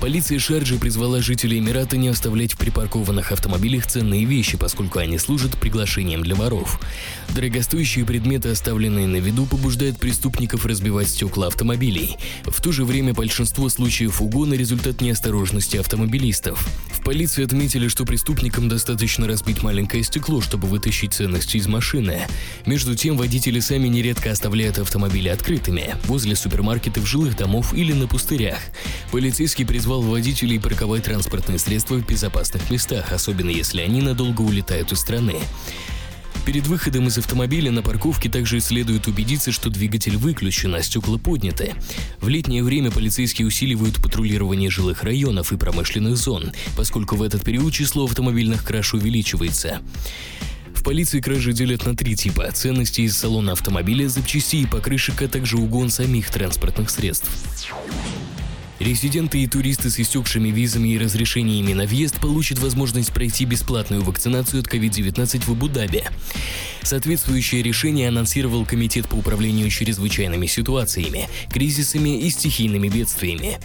Полиция Шарджи призвала жителей Эмирата не оставлять в припаркованных автомобилях ценные вещи, поскольку они служат приглашением для воров. Дорогостоящие предметы, оставленные на виду, побуждают преступников разбивать стекла автомобилей. В то же время большинство случаев угона – результат неосторожности автомобилистов. В полиции отметили, что преступникам достаточно разбить маленькое стекло, чтобы вытащить ценности из машины. Между тем, водители сами нередко оставляют автомобили открытыми – возле супермаркетов, жилых домов или на пустырях. Полицейский призвал призвал водителей парковать транспортные средства в безопасных местах, особенно если они надолго улетают из страны. Перед выходом из автомобиля на парковке также следует убедиться, что двигатель выключен, а стекла подняты. В летнее время полицейские усиливают патрулирование жилых районов и промышленных зон, поскольку в этот период число автомобильных краж увеличивается. В полиции кражи делят на три типа – ценности из салона автомобиля, запчастей и покрышек, а также угон самих транспортных средств. Резиденты и туристы с истекшими визами и разрешениями на въезд получат возможность пройти бесплатную вакцинацию от COVID-19 в Абу-Даби. Соответствующее решение анонсировал Комитет по управлению чрезвычайными ситуациями, кризисами и стихийными бедствиями.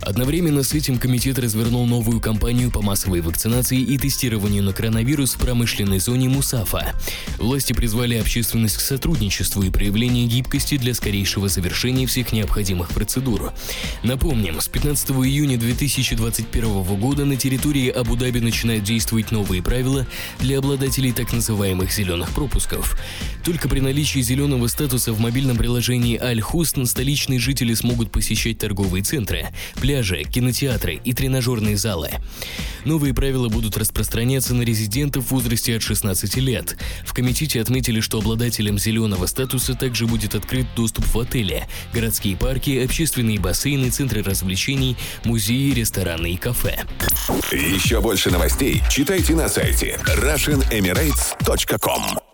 Одновременно с этим комитет развернул новую кампанию по массовой вакцинации и тестированию на коронавирус в промышленной зоне Мусафа. Власти призвали общественность к сотрудничеству и проявлению гибкости для скорейшего завершения всех необходимых процедур. Напомним, с 15 июня 2021 года на территории Абу-Даби начинают действовать новые правила для обладателей так называемых зеленых пропусков. Только при наличии зеленого статуса в мобильном приложении Аль-Хусн столичные жители смогут посещать торговые центры, пляжи, кинотеатры и тренажерные залы. Новые правила будут распространяться на резидентов в возрасте от 16 лет. В комитете отметили, что обладателям зеленого статуса также будет открыт доступ в отели, городские парки, общественные бассейны, центры развлечений, музеи, рестораны и кафе. Еще больше новостей читайте на сайте RussianEmirates.com